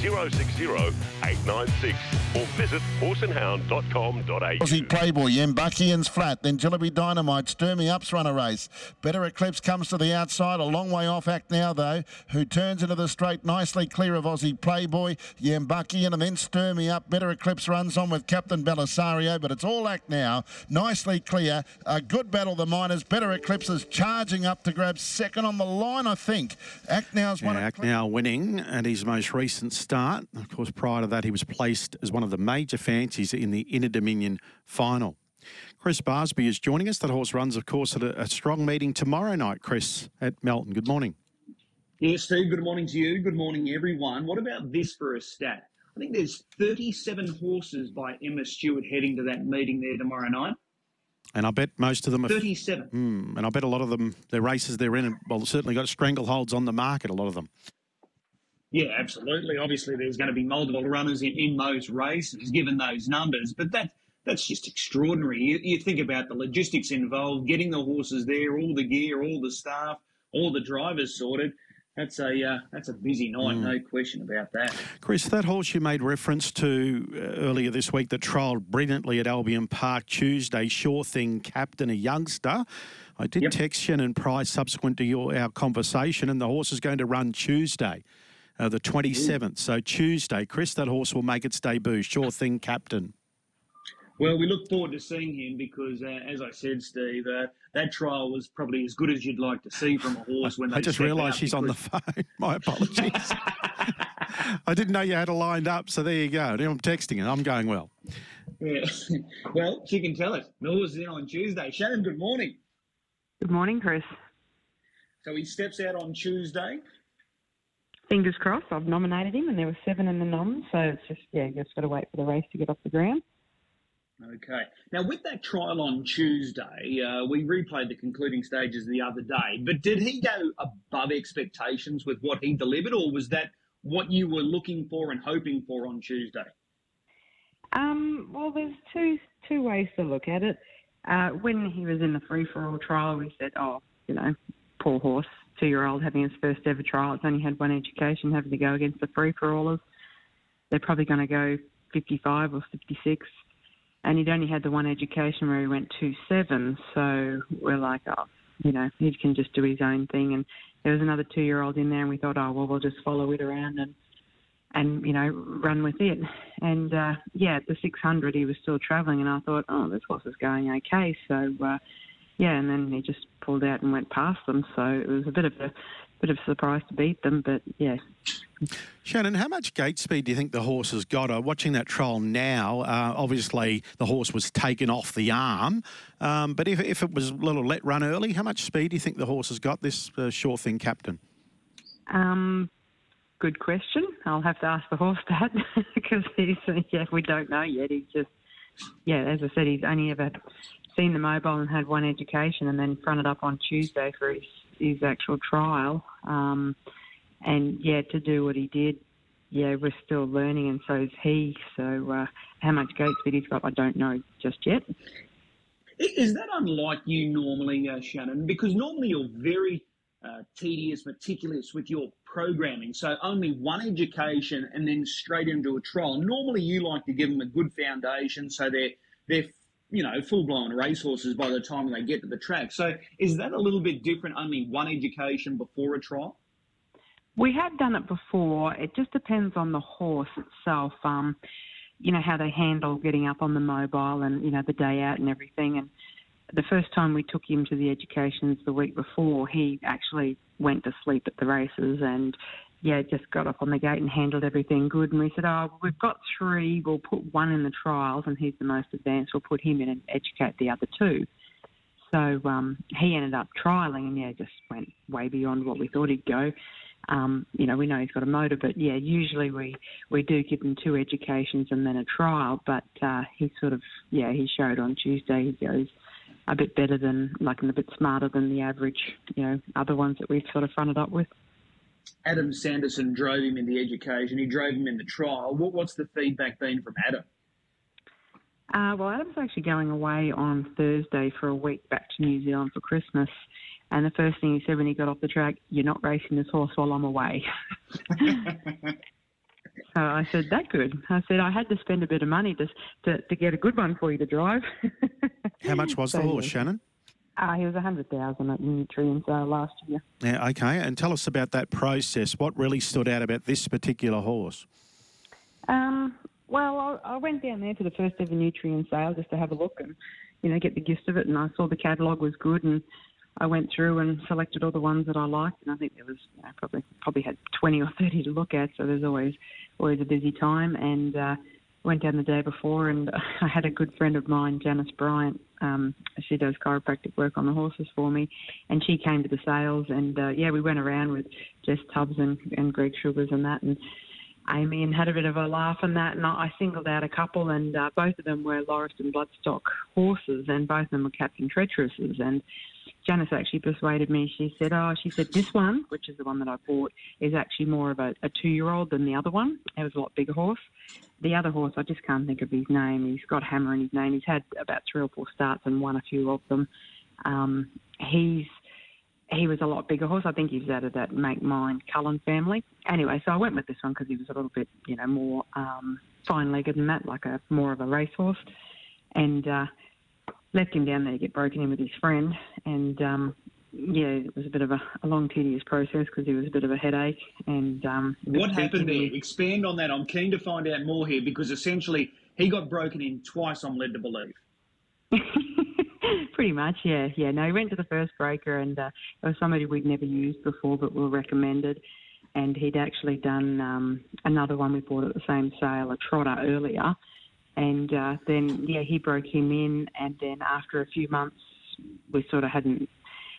060 896 or visit horseandhound.com.au. Aussie Playboy, Yambuckian's flat, then Jillaby Dynamite, Stir Me Up's run a race. Better Eclipse comes to the outside, a long way off Act Now though, who turns into the straight nicely clear of Aussie Playboy, Yambuckian, and then Stir Me Up. Better Eclipse runs on with Captain Belisario, but it's all Act Now, nicely clear. A good battle, the minors. Better Eclipse is charging up to grab second on the line, I think. Act Now's Yeah, one. Act now winning at his most recent start. Of course, prior to that, he was placed as one of the major fancies in the Inter Dominion final. Chris Barsby is joining us. That horse runs, of course, at a, a strong meeting tomorrow night, Chris, at Melton. Good morning. Yeah, Steve, good morning to you. Good morning, everyone. What about this for a stat? I think there's 37 horses by Emma Stewart heading to that meeting there tomorrow night. And I bet most of them are. 37. Hmm, and I bet a lot of them, their races they're in, well, certainly got strangleholds on the market, a lot of them. Yeah, absolutely. Obviously, there's going to be multiple runners in, in those races, given those numbers, but that that's just extraordinary. You, you think about the logistics involved, getting the horses there, all the gear, all the staff, all the drivers sorted. That's a uh, that's a busy night, no question about that. Chris, that horse you made reference to uh, earlier this week that trialled brilliantly at Albion Park Tuesday, Sure Thing Captain, a youngster. I did Yep. text Shannon Price subsequent to your our conversation, and the horse is going to run Tuesday, uh, the 27th. So Tuesday, Chris, that horse will make its debut. Sure Thing Captain. Well, we look forward to seeing him because, uh, as I said, Steve, uh, that trial was probably as good as you'd like to see from a horse when they I just step realised out she's on the phone. My apologies. I didn't know you had her lined up, so there you go. I'm texting her. I'm going well. Yeah. well, she can tell us. The horse is in on Tuesday. Shannon, good morning. Good morning, Chris. So he steps out on Tuesday. Fingers crossed. I've nominated him, and there were seven in the nom, so it's just yeah, you just got to wait for the race to get off the ground. Okay. Now, with that trial on Tuesday, uh, we replayed the concluding stages the other day, but did he go above expectations with what he delivered, or was that what you were looking for and hoping for on Tuesday? Um, well, there's two two ways to look at it. Uh, when he was in the free for all trial, we said, oh, you know, poor horse, two year old having his first ever trial. It's only had one education, having to go against the free for allers. They're probably going to go 55 or 56. And he'd only had the one education where he went two seven. So we're like, oh, you know, he can just do his own thing. And there was another two year old in there, and we thought, oh, well, we'll just follow it around and and you know run with it. And uh, yeah, at the 600 he was still travelling, and I thought, oh, this horse is going okay. So uh, yeah, and then he just pulled out and went past them. So it was a bit of a bit of a surprise to beat them, but yeah. Shannon, how much gate speed do you think the horse has got? Uh, watching that trial now, uh, obviously the horse was taken off the arm, um, but if, if it was a little let run early, how much speed do you think the horse has got, this uh, sure thing captain? Um, good question. I'll have to ask the horse that because he's yeah we don't know yet. He's just yeah, as I said, he's only ever seen the mobile and had one education, and then fronted up on Tuesday for his his actual trial. Um, and yeah, to do what he did, yeah, we're still learning, and so is he. So uh, how much gate speed he's got, I don't know just yet. Is that unlike you normally, uh, Shannon? Because normally you're very uh, tedious, meticulous with your programming. So only one education and then straight into a trial. Normally you like to give them a good foundation so they're they're you know full blown racehorses by the time they get to the track. So is that a little bit different? Only one education before a trial. We have done it before. It just depends on the horse itself. Um, you know how they handle getting up on the mobile and you know the day out and everything. And the first time we took him to the educations the week before, he actually went to sleep at the races and yeah, just got up on the gate and handled everything good. And we said, oh, we've got three. We'll put one in the trials, and he's the most advanced. We'll put him in and educate the other two. So um, he ended up trialling, and yeah, just went way beyond what we thought he'd go. Um, you know, we know he's got a motor, but yeah, usually we we do give him two educations and then a trial. But uh, he sort of yeah, he showed on Tuesday he goes a bit better than like and a bit smarter than the average, you know, other ones that we've sort of fronted up with. Adam Sanderson drove him in the education. He drove him in the trial. What, what's the feedback been from Adam? Uh, well, Adam's actually going away on Thursday for a week back to New Zealand for Christmas. And the first thing he said when he got off the track, "You're not racing this horse while I'm away." so I said, "That good." I said, "I had to spend a bit of money to to, to get a good one for you to drive." How much was So, the horse, yeah. Shannon? Uh, he was a hundred thousand at Nutrien's uh, last year. Yeah, okay. And tell us about that process. What really stood out about this particular horse? Um, well, I, I went down there to the first ever Nutrien sale just to have a look and, you know, get the gist of it. And I saw the catalogue was good, and I went through and selected all the ones that I liked. And I think there was you know, probably probably had twenty or thirty to look at, so there's always always a busy time. And uh, went down the day before, and I had a good friend of mine, Janice Bryant. Um, she does chiropractic work on the horses for me, and she came to the sales. And uh, yeah, we went around with Jess Tubbs and, and Greg Sugars and that, and Amy and had a bit of a laugh on that. And I I singled out a couple, and uh, both of them were Lauriston Bloodstock horses, and both of them were Captain Treacherouses. And Janice actually persuaded me. She said, "Oh, she said this one, which is the one that I bought, is actually more of a, a two-year-old than the other one. It was a lot bigger horse. The other horse, I just can't think of his name. He's got Hammer in his name. He's had about three or four starts and won a few of them. Um, he's he was a lot bigger horse. I think he was out of that Make Mine Cullen family. Anyway, so I went with this one because he was a little bit, you know, more um, fine-legged than that, like a more of a racehorse. And uh, left him down there to get broken in with his friend. And um, yeah, it was a bit of a, a long, tedious process because he was a bit of a headache. And um, What happened there? Expand on that. I'm keen to find out more here because essentially he got broken in twice, I'm led to believe. Pretty much, yeah, yeah. No, he went to the first breaker, and uh, it was somebody we'd never used before, but were recommended. And he'd actually done um, another one we bought at the same sale, a trotter earlier. And uh, then, yeah, he broke him in, and then after a few months, we sort of hadn't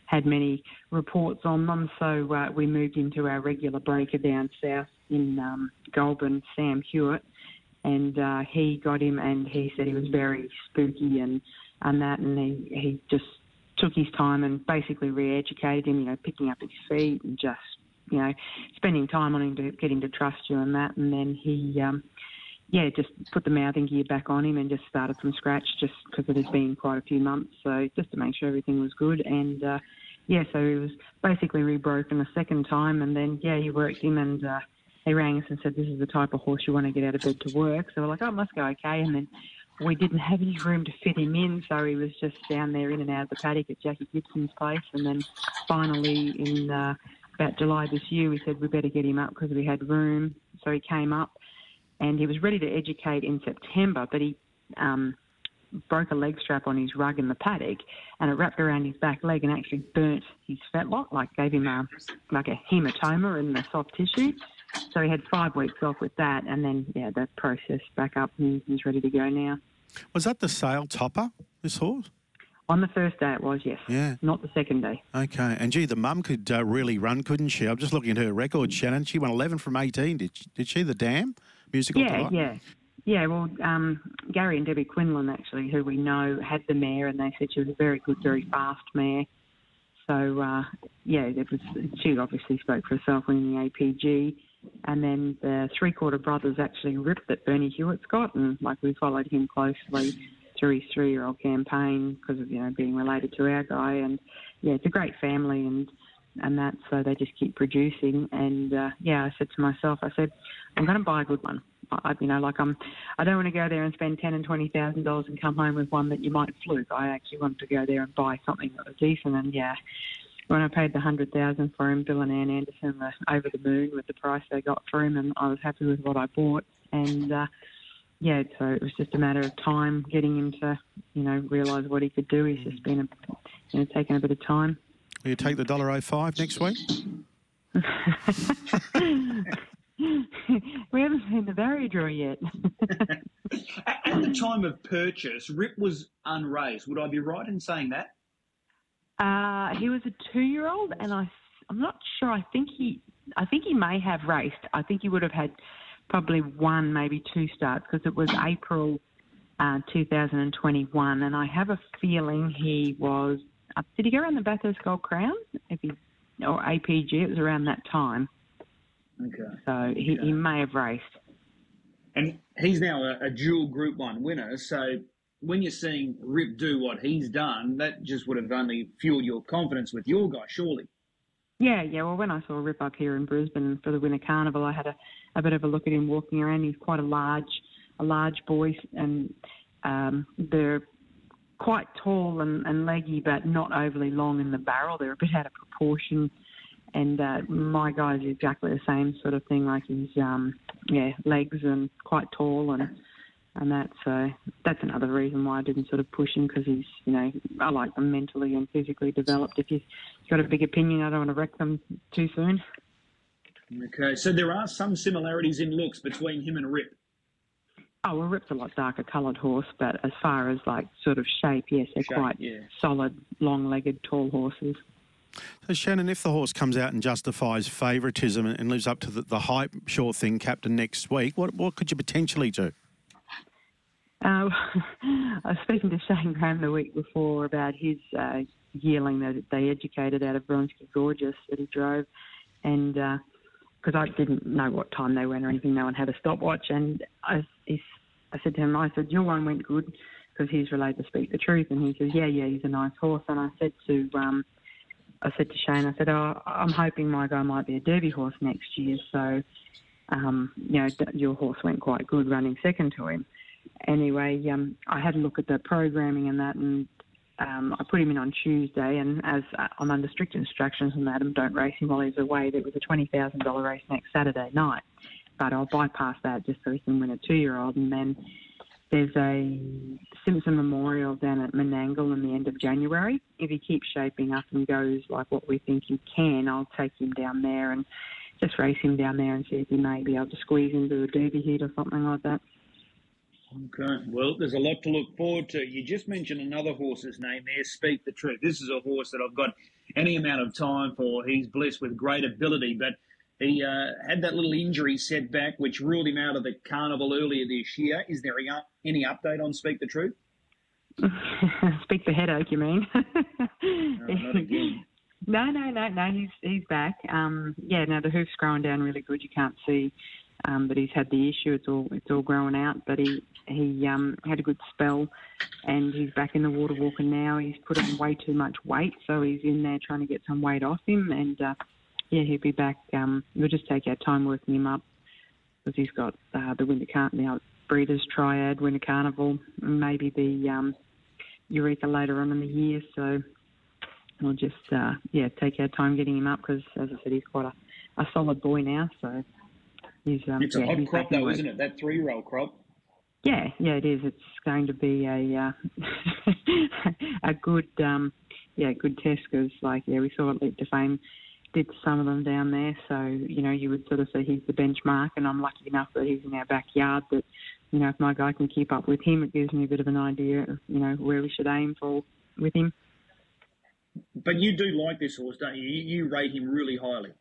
had many reports on them, so uh, we moved into our regular breaker down south in um, Goulburn, Sam Hewitt, and uh, he got him, and he said he was very spooky and and that, and he he just took his time and basically re-educated him, you know, picking up his feet and just you know spending time on him to get him to trust you and that, and then he. Um, yeah, just put the mouthing gear back on him and just started from scratch just because it has been quite a few months. So just to make sure everything was good. And uh, yeah, so he was basically rebroken a second time. And then, yeah, he worked him and uh, he rang us and said, This is the type of horse you want to get out of bed to work. So we're like, Oh, it must go okay. And then we didn't have any room to fit him in. So he was just down there in and out of the paddock at Jackie Gibson's place. And then finally, in uh, about July this year, we said we better get him up because we had room. So he came up and he was ready to educate in September, but he um, broke a leg strap on his rug in the paddock, and it wrapped around his back leg and actually burnt his fetlock, like gave him a like a hematoma in the soft tissue. So he had five weeks off with that, and then yeah, the process back up, and he's ready to go now. Was that the sale topper, this horse? On the first day, it was yes, Yeah. not the second day. Okay. And gee, the mum could uh, really run, couldn't she? I'm just looking at her record, Shannon. She won 11 from 18. Did she, did she the Dam? Musical Yeah, delight? yeah. Yeah, well, um, Gary and Debbie Quinlan, actually, who we know, had the mare, and they said she was a very good, very fast mare. So, uh, yeah, it was, she obviously spoke for herself winning the APG. And then the three quarter brothers actually ripped that Bernie Hewitt's got, and like we followed him closely through his three year old campaign because of, you know, being related to our guy. And yeah, it's a great family, and and that, so they just keep producing. And uh, yeah, I said to myself, I said, I'm going to buy a good one. I, you know, like I'm, I don't want to go there and spend ten and twenty thousand dollars and come home with one that you might fluke. I actually want to go there and buy something that was decent. And yeah, when I paid the hundred thousand for him, Bill and Ann Anderson were over the moon with the price they got for him, and I was happy with what I bought. And uh, yeah, so it was just a matter of time getting him to, you know, realise what he could do. He's just been, a, you know, taking a bit of time. Will you take the $1.05 next week? we haven't seen the barrier draw yet. At at the time of purchase, Rip was unraised. Would I be right in saying that? uh, he was a two-year-old, and I, I'm not sure. I think he, I think he may have raced. I think he would have had probably one, maybe two starts because it was April uh, 2021, and I have a feeling he was. Did he go around the Bathurst Gold Crown? If he or APG, it was around that time. Okay. So he, Okay. he may have raced. And he's now a, a dual Group One winner. So when you're seeing Rip do what he's done, that just would have only fueled your confidence with your guy, surely. Yeah, yeah. Well, when I saw Rip up here in Brisbane for the Winter Carnival, I had a, a bit of a look at him walking around. He's quite a large, a large boy, and um, they're quite tall and, and leggy, but not overly long in the barrel. They're a bit out of proportion. And uh, my guy's exactly the same sort of thing. Like his um, yeah, legs and quite tall and and that. So that's another reason why I didn't sort of push him because he's, you know, I like them mentally and physically developed. If you've got a big opinion, I don't want to wreck them too soon. Okay. So there are some similarities in looks between him and Rip. Oh, well, Rip's a lot darker coloured horse, but as far as like sort of shape, yes, they're Shape, quite yeah. solid, long-legged, tall horses. So Shannon, if the horse comes out and justifies favouritism and, and lives up to the, the hype, sure thing, captain next week, what what could you potentially do? Uh, I was speaking to Shane Graham the week before about his uh, yearling that they educated out of Bronsky Gorgeous that he drove, and because I didn't know what time they went or anything, no one had a stopwatch, and I, he, I said to him, I said, your one went good because he's relayed to speak the truth, and he says, yeah, yeah, he's a nice horse, and I said to um, I said to Shane, I said, oh, I'm hoping my guy might be a Derby horse next year, so um, you know, your horse went quite good running second to him anyway, um, I had a look at the programming and that, and um, I put him in on Tuesday. And as uh, I'm under strict instructions from Adam, don't race him while he's away. There was a twenty thousand dollar race next Saturday night, but I'll bypass that just so he can win a two year old. And then there's a Simpson Memorial down at Menangle in the end of January. If he keeps shaping up and goes like what we think he can, I'll take him down there and just race him down there and see if he may be able to squeeze into a derby heat or something like that. Okay. Well, there's a lot to look forward to. You just mentioned another horse's name there, Speak the Truth. This is a horse that I've got any amount of time for. He's blessed with great ability, but he uh, had that little injury setback which ruled him out of the carnival earlier this year. Is there any, update on Speak the Truth? Speak the headache, you mean? No. No, no, no, no. He's he's back. Um, yeah, no, the hoof's growing down really good. You can't see, um, but he's had the issue. It's all it's all growing out. But he he um, had a good spell, and he's back in the water walking now. He's put on way too much weight, so he's in there trying to get some weight off him. And uh, yeah, he'll be back. Um, we'll just take our time working him up because he's got uh, the winter car now. Breeders Triad, Winter Carnival, maybe the um, Eureka later on in the year. So we'll just uh, yeah take our time getting him up because, as I said, he's quite a, a solid boy now. So he's um, It's a hot crop, though, work. isn't it? That three year old crop. Yeah, yeah, it is. It's going to be a uh, a good um, yeah good test because like yeah we saw it Leap to Fame did some of them down there. So you know you would sort of say he's the benchmark, and I'm lucky enough that he's in our backyard. That you know if my guy can keep up with him, it gives me a bit of an idea of you know where we should aim for with him. But you do like this horse, don't you? You, you rate him really highly.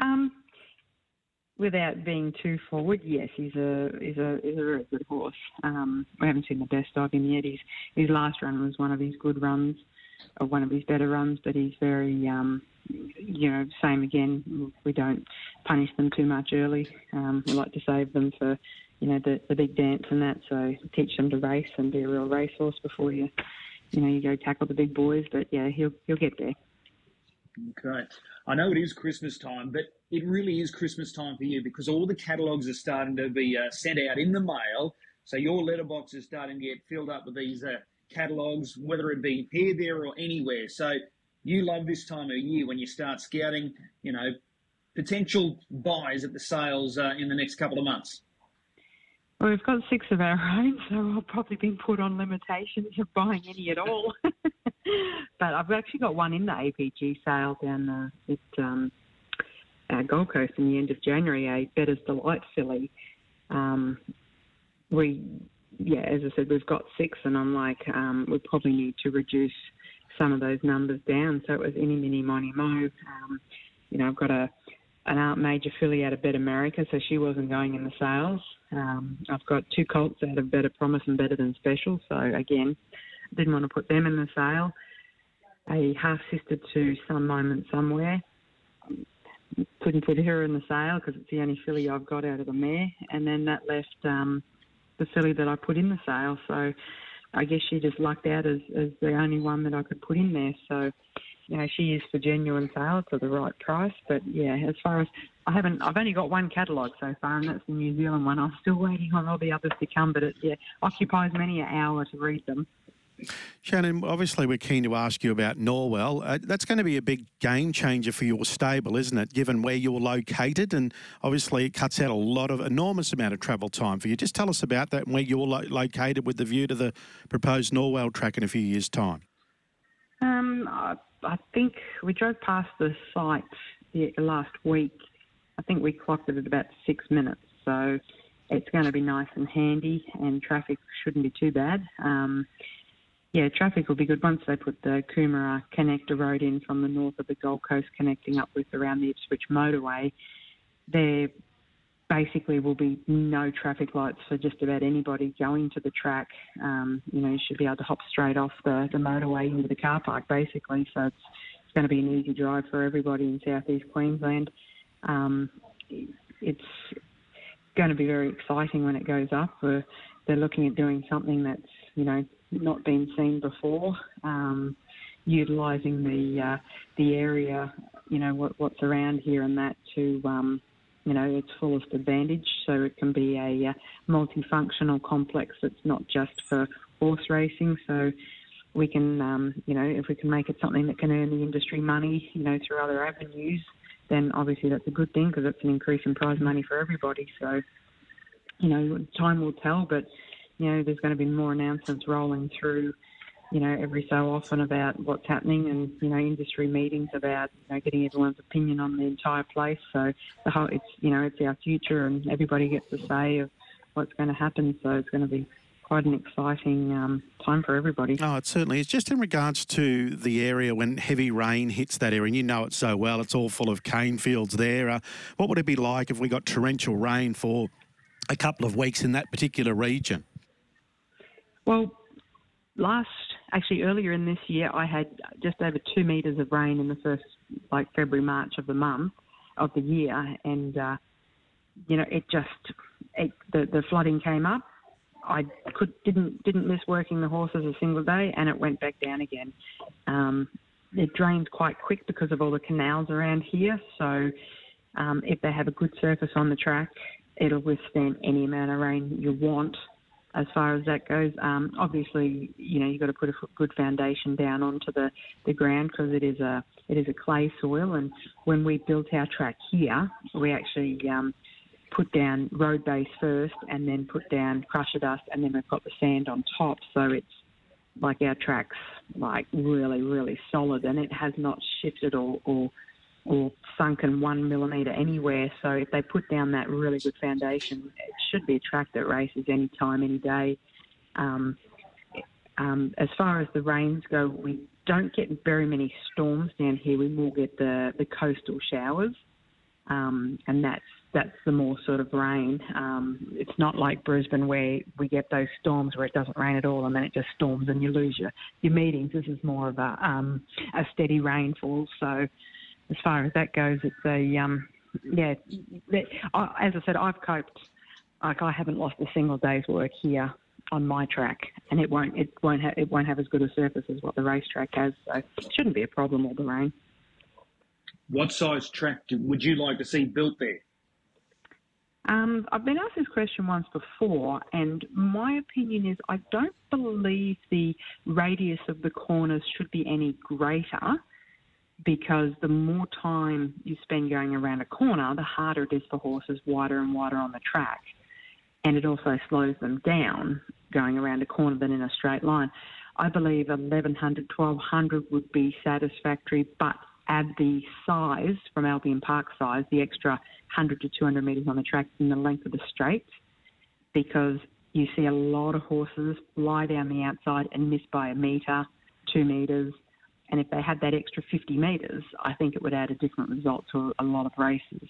Um, without being too forward, yes, he's a he's a he's a very good horse. Um, we haven't seen the best of him yet. His his last run was one of his good runs, one of his better runs, but he's very um, you know same again. We don't punish them too much early. Um, we like to save them for you know the the big dance and that. So teach them to race and be a real racehorse before you you know you go tackle the big boys. But yeah, he'll he'll get there. Okay. I know it is Christmas time, but it really is Christmas time for you because all the catalogues are starting to be uh, sent out in the mail. So your letterbox is starting to get filled up with these uh, catalogues, whether it be here, there, or anywhere. So you love this time of year when you start scouting, you know, potential buys at the sales uh, in the next couple of months. Well, we've got six of our own, so I've probably been put on limitations of buying any at all. but I've actually got one in the APG sale down uh, at um, uh, Gold Coast in the end of January, a Bettor's Delight filly. Um, we, yeah, as I said, we've got six, and I'm like, um, we probably need to reduce some of those numbers down. So it was any, mini, money, mo. Um, you know, I've got a an art major filly out of Bet America, so she wasn't going in the sales. Um, I've got two colts out of Better Promise and Better Than Special, so again, didn't want to put them in the sale. A half sister to Some Moment Somewhere, couldn't put her in the sale because it's the only filly I've got out of the mare, and then that left um, the filly that I put in the sale. So I guess she just lucked out as, as the only one that I could put in there. So you know, she is for genuine sale for the right price. But yeah, as far as I haven't, I've only got one catalogue so far, and that's the New Zealand one. I'm still waiting on all the others to come, but it yeah occupies many an hour to read them. Shannon, obviously, we're keen to ask you about Norwell. Uh, that's going to be a big game changer for your stable, isn't it? Given where you're located, and obviously, it cuts out a lot of enormous amount of travel time for you. Just tell us about that and where you're lo- located with the view to the proposed Norwell track in a few years' time. Um, I, I think we drove past the site last week. I think we clocked it at about six minutes, so it's going to be nice and handy, and traffic shouldn't be too bad. Um, yeah, traffic will be good once they put the Coomera connector road in from the north of the Gold Coast, connecting up with around the Ipswich motorway. There basically will be no traffic lights for just about anybody going to the track. Um, you know, you should be able to hop straight off the, the motorway into the car park, basically. So it's, it's going to be an easy drive for everybody in southeast Queensland. Um, it's going to be very exciting when it goes up. We're, they're looking at doing something that's, you know, not been seen before. Um, utilising the uh, the area, you know, what, what's around here and that to um, you know, its fullest advantage. So it can be a uh, multifunctional complex that's not just for horse racing. So we can, um, you know, if we can make it something that can earn the industry money, you know, through other avenues, then obviously that's a good thing because it's an increase in prize money for everybody. So, you know, time will tell, but you know, there's going to be more announcements rolling through you know, every so often about what's happening and, you know, industry meetings about, you know, getting everyone's opinion on the entire place. So the whole, it's, you know, it's our future and everybody gets a say of what's going to happen. So it's going to be quite an exciting um, time for everybody. Oh, it certainly is. Just in regards to the area when heavy rain hits that area, and you know it so well, it's all full of cane fields there. Uh, what would it be like if we got torrential rain for a couple of weeks in that particular region? Well, last actually earlier in this year, I had just over two meters of rain in the first like February March of the month of the year, and uh, you know it just it, the the flooding came up. I could didn't didn't miss working the horses a single day, and it went back down again. Um, it drains quite quick because of all the canals around here. So um, if they have a good surface on the track, it'll withstand any amount of rain you want as far as that goes. Um, obviously, you know you've got to put a good foundation down onto the, the ground because it is a it is a clay soil. And when we built our track here, we actually um, put down road base first, and then put down crusher dust, and then we've got the sand on top. So it's like our track's like really really solid, and it has not shifted or, or or sunken one millimetre anywhere. So if they put down that really good foundation, it should be a track that races any time, any day. Um, um, as far as the rains go, we don't get very many storms down here. We will get the, the coastal showers, um, and that's that's the more sort of rain. Um, it's not like Brisbane where we get those storms where it doesn't rain at all and then it just storms and you lose your, your meetings. This is more of a um, a steady rainfall. So as far as that goes, it's a um, yeah. as I said, I've coped. Like I haven't lost a single day's work here on my track, and it won't it won't have it won't have as good a surface as what the racetrack has, so it shouldn't be a problem all the rain. What size track would you like to see built there? Um, I've been asked this question once before, and my opinion is I don't believe the radius of the corners should be any greater because the more time you spend going around a corner, the harder it is for horses wider and wider on the track. And it also slows them down going around a corner than in a straight line. I believe 1100, 1200 would be satisfactory, but add the size from Albion Park size, the extra 100 to 200 metres on the track in the length of the straight, because you see a lot of horses lie down the outside and miss by a metre, two metres, and if they had that extra 50 metres, I think it would add a different result to a lot of races.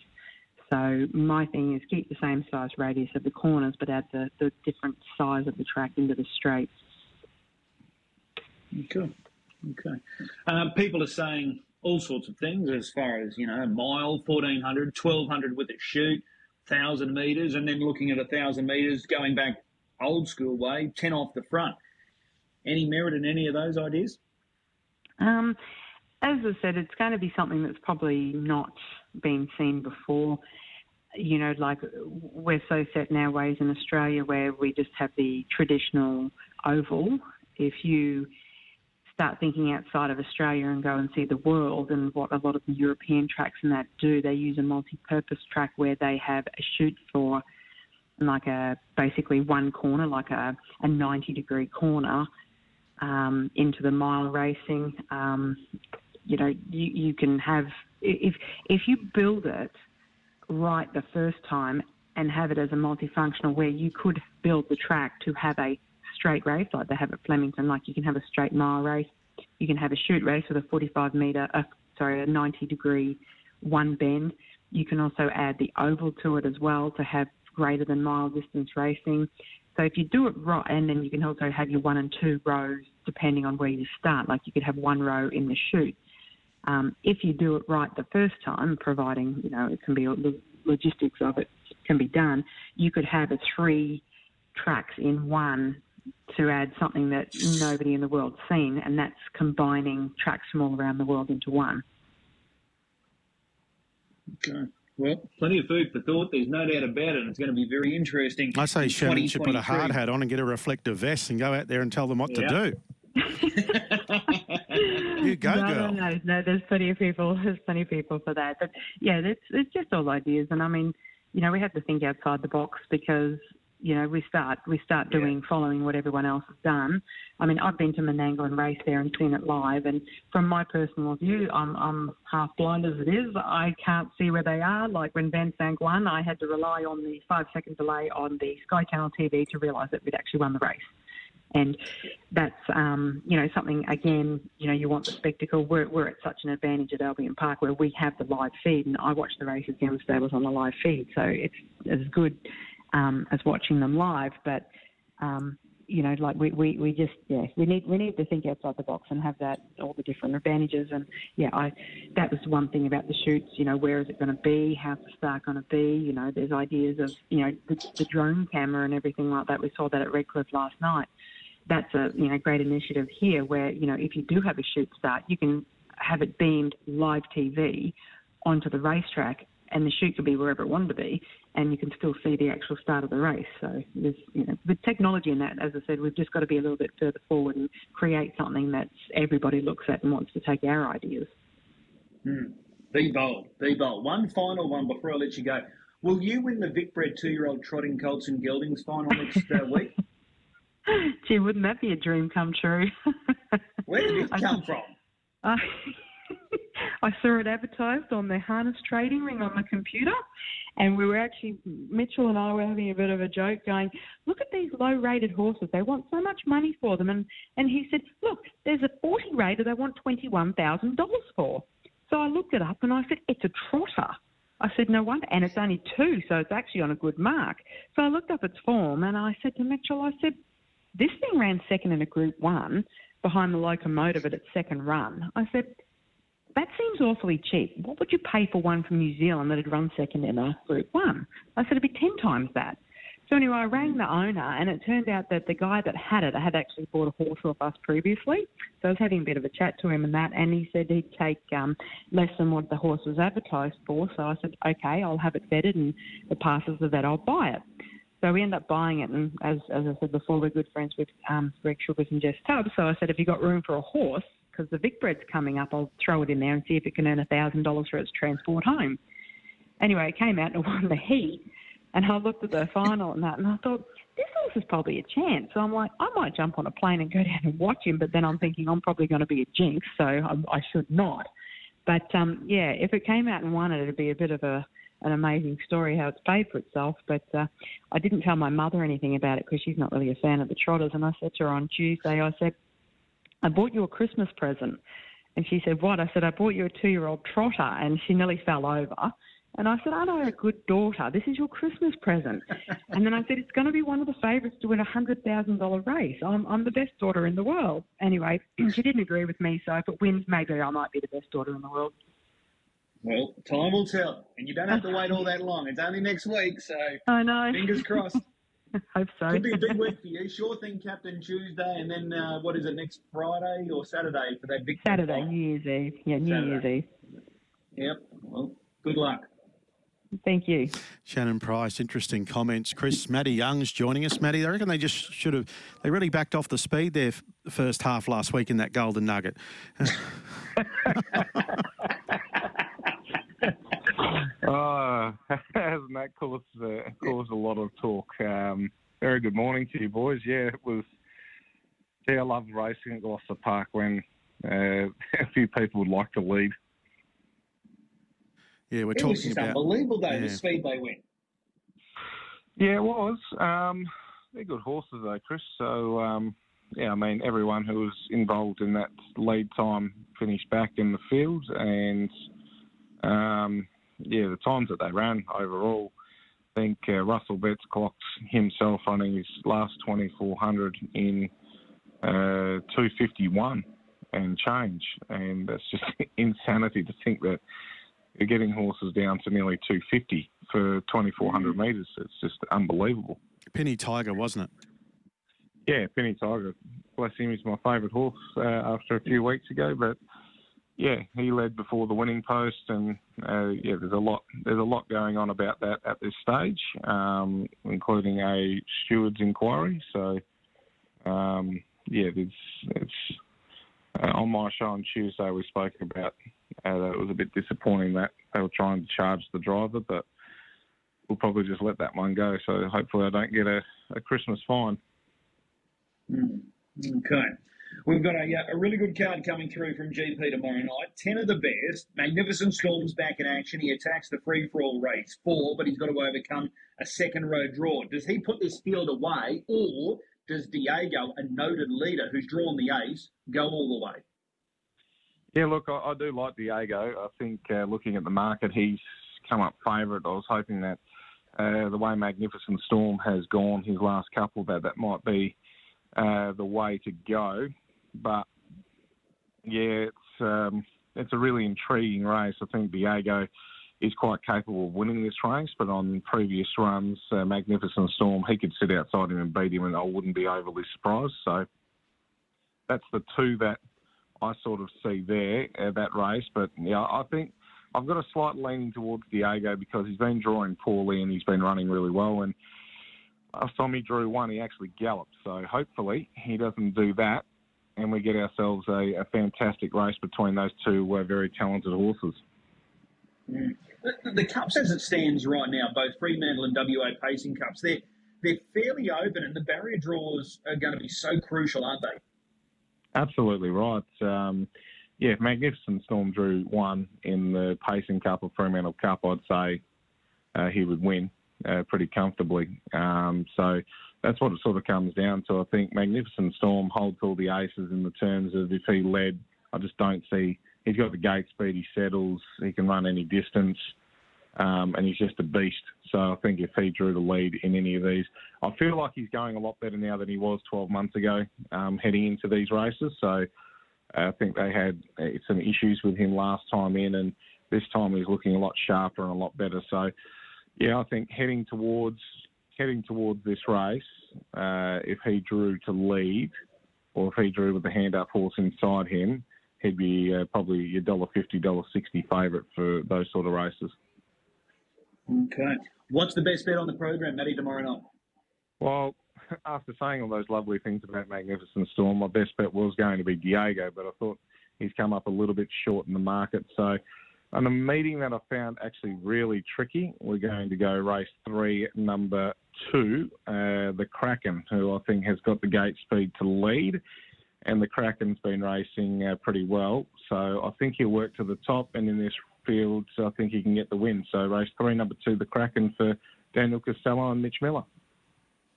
So my thing is keep the same size radius of the corners, but add the, the different size of the track into the straights. Okay. Okay. Um, people are saying all sorts of things as far as, you know, mile, 1400, 1200 with a shoot, 1,000 metres, and then looking at a 1,000 metres going back old school way, 10 off the front. Any merit in any of those ideas? Um, as I said, it's going to be something that's probably not been seen before. You know, like we're so set in our ways in Australia where we just have the traditional oval. If you start thinking outside of Australia and go and see the world and what a lot of the European tracks and that do, they use a multi-purpose track where they have a chute for like a basically one corner, like a, a 90 degree corner um, into the mile racing. Um, you know, you, you can have if if you build it right the first time and have it as a multifunctional where you could build the track to have a straight race like they have at Flemington, like you can have a straight mile race, you can have a shoot race with a 45 metre, uh, sorry, a 90 degree one bend. You can also add the oval to it as well to have greater than mile distance racing. So if you do it right, and then you can also have your one and two rows depending on where you start. Like you could have one row in the chute. Um, if you do it right the first time, providing you know it can be the logistics of it can be done, you could have a three tracks in one to add something that nobody in the world's seen, and that's combining tracks from all around the world into one. Okay. Well, plenty of food for thought. There's no doubt about it. It's going to be very interesting. I say Shannon should put a hard hat on and get a reflective vest and go out there and tell them what yeah. to do. you go, no, girl. No, no, no. There's plenty of people. There's plenty of people for that. But yeah, it's it's just all ideas. And I mean, you know, we have to think outside the box because you know, we start we start doing yeah. following what everyone else has done. I mean, I've been to Menangle and race there and seen it live, and from my personal view, I'm I'm half blind as it is. I can't see where they are. Like when Van Sang won, I had to rely on the five second delay on the Sky Channel TV to realise that we'd actually won the race. And that's, um, you know, something, again, you know, you want the spectacle. We're, we're at such an advantage at Albion Park where we have the live feed, and I watch the races down the stables on the live feed. So it's as good um, as watching them live. But um, you know, like we, we, we just yeah, we need we need to think outside the box and have that all the different advantages. And yeah, I that was one thing about the shoots. You know, where is it going to be? How's the start going to be? You know, there's ideas of you know the, the drone camera and everything like that. We saw that at Redcliffe last night. That's a you know great initiative here, where you know if you do have a shoot start, you can have it beamed live TV onto the racetrack and the shoot could be wherever it wanted to be, and you can still see the actual start of the race. So there's, you know, with technology in that, as I said, we've just got to be a little bit further forward and create something that everybody looks at and wants to take our ideas. Hmm. Be bold, be bold. One final one before I let you go. Will you win the Vicbred two-year-old trotting colts and geldings final next uh, week? Gee, wouldn't that be a dream come true? Where did it come from? Uh, I saw it advertised on the harness trading ring on the computer, and we were actually Mitchell and I were having a bit of a joke, going, "Look at these low-rated horses. They want so much money for them." And and he said, "Look, there's a 40 rated they want twenty-one thousand dollars for." So I looked it up and I said, "It's a trotter." I said, no wonder. And it's only two, so it's actually on a good mark. So I looked up its form and I said to Mitchell, I said, this thing ran second in a Group 1 behind the locomotive at its second run. I said, that seems awfully cheap. What would you pay for one from New Zealand that had run second in a Group 1? I said, it'd be 10 times that. So anyway, I rang the owner, and it turned out that the guy that had it had actually bought a horse off us previously. So I was having a bit of a chat to him and that, and he said he'd take um, less than what the horse was advertised for. So I said, okay, I'll have it vetted, and if passes the vet, I'll buy it. So we ended up buying it, and as, as I said before, we're good friends with um, Greg Sugars and Jess Tubbs. So I said, if you got room for a horse, because the Vicbred's coming up. I'll throw it in there and see if it can earn $1,000 for its transport home. Anyway, it came out and won the heat. And I looked at the final and that, and I thought, this horse is probably a chance. So I'm like, I might jump on a plane and go down and watch him, but then I'm thinking I'm probably going to be a jinx, so I, I should not. But um, yeah, if it came out and won it, it'd be a bit of a an amazing story how it's paid for itself. But uh, I didn't tell my mother anything about it because she's not really a fan of the trotters. And I said to her on Tuesday, I said, I bought you a Christmas present. And she said, What? I said, I bought you a two year old trotter. And she nearly fell over. And I said, I know a good daughter. This is your Christmas present. and then I said, it's going to be one of the favourites to win a $100,000 race. I'm, I'm the best daughter in the world. Anyway, she didn't agree with me. So if it wins, maybe I might be the best daughter in the world. Well, time will tell. And you don't have to wait all that long. It's only next week. So I know. fingers crossed. Hope so. Could be a big week for you. Sure thing, Captain Tuesday, and then uh, what is it next Friday or Saturday for that big Saturday. New Year's Eve. Yeah, New Saturday. Year's Eve. Yep. Well, good luck. Thank you. Shannon Price, interesting comments. Chris, Matty Young's joining us. Matty, I reckon they just should have, they really backed off the speed there f- the first half last week in that Golden Nugget. Oh, hasn't that caused uh, caused a lot of talk? Um, very good morning to you, boys. Yeah, it was. Yeah, I love racing at Gloucester Park when uh, a few people would like to lead. Yeah, we're It was talking just about. unbelievable, though, yeah. the speed they went. Yeah, it was. Um, they're good horses, though, Chris. So, um, yeah, I mean, everyone who was involved in that lead time finished back in the field, and um, yeah, the times that they ran overall. I think uh, Russell Betts clocked himself running his last 2400 in uh, 251 and change, and that's just insanity to think that you're getting horses down to nearly 250 for 2400 metres. It's just unbelievable. Penny Tiger, wasn't it? Yeah, Penny Tiger, bless him, he's my favourite horse uh, after a few weeks ago. But yeah, he led before the winning post, and uh, yeah, there's a lot there's a lot going on about that at this stage, um, including a steward's inquiry. So um, yeah, there's it's uh, on my show on Tuesday we spoke about uh, that it was a bit disappointing that they were trying to charge the driver, but we'll probably just let that one go. So hopefully I don't get a, a Christmas fine. Mm. Okay. We've got a, uh, a really good card coming through from GP tomorrow night. Ten of the best. Magnificent Storm's back in action. He attacks the free for all race. Four, but he's got to overcome a second row draw. Does he put this field away, or does Diego, a noted leader who's drawn the ace, go all the way? Yeah, look, I, I do like Diego. I think uh, looking at the market, he's come up favourite. I was hoping that uh, the way Magnificent Storm has gone his last couple, that that might be uh, the way to go. But yeah, it's um, it's a really intriguing race. I think Diego is quite capable of winning this race, but on previous runs, uh, Magnificent Storm, he could sit outside him and beat him, and I wouldn't be overly surprised. So that's the two that I sort of see there uh, that race. But yeah, I think I've got a slight leaning towards Diego because he's been drawing poorly and he's been running really well. And last time he drew one, he actually galloped. So hopefully he doesn't do that, and we get ourselves a, a fantastic race between those two uh, very talented horses. The, the cups, as it stands right now, both Fremantle and WA Pacing Cups, they're they're fairly open, and the barrier draws are going to be so crucial, aren't they? Absolutely right. Um, yeah, Magnificent Storm drew one in the Pacing Cup or Fremantle Cup, I'd say uh, he would win uh, pretty comfortably. Um, so that's what it sort of comes down to. I think Magnificent Storm holds all the aces in the terms of if he led, I just don't see. He's got the gate speed, he settles, he can run any distance, um, and he's just a beast. So I think if he drew the lead in any of these, I feel like he's going a lot better now than he was 12 months ago um, heading into these races. So I think they had uh, some issues with him last time in, and this time he's looking a lot sharper and a lot better. So, yeah, I think heading towards heading towards this race, uh, if he drew to lead, or if he drew with the hand up horse inside him, he'd be uh, probably your dollar fifty, dollar sixty favourite for those sort of races. Okay. What's the best bet on the program, Matty, tomorrow night? Well, after saying all those lovely things about Magnificent Storm, my best bet was going to be Diego, but I thought he's come up a little bit short in the market. So, on a meeting that I found actually really tricky, we're going to go race three, number two, uh, the Kraken, who I think has got the gate speed to lead. And the Kraken's been racing uh, pretty well. So I think he'll work to the top. And in this field, I think he can get the win. So race three, number two, the Kraken for Daniel Costello and Mitch Miller.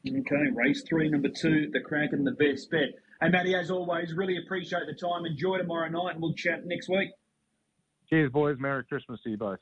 Okay, race three, number two, the Kraken, the best bet. Hey, Matty, as always, really appreciate the time. Enjoy tomorrow night, and we'll chat next week. Cheers, boys. Merry Christmas to you both.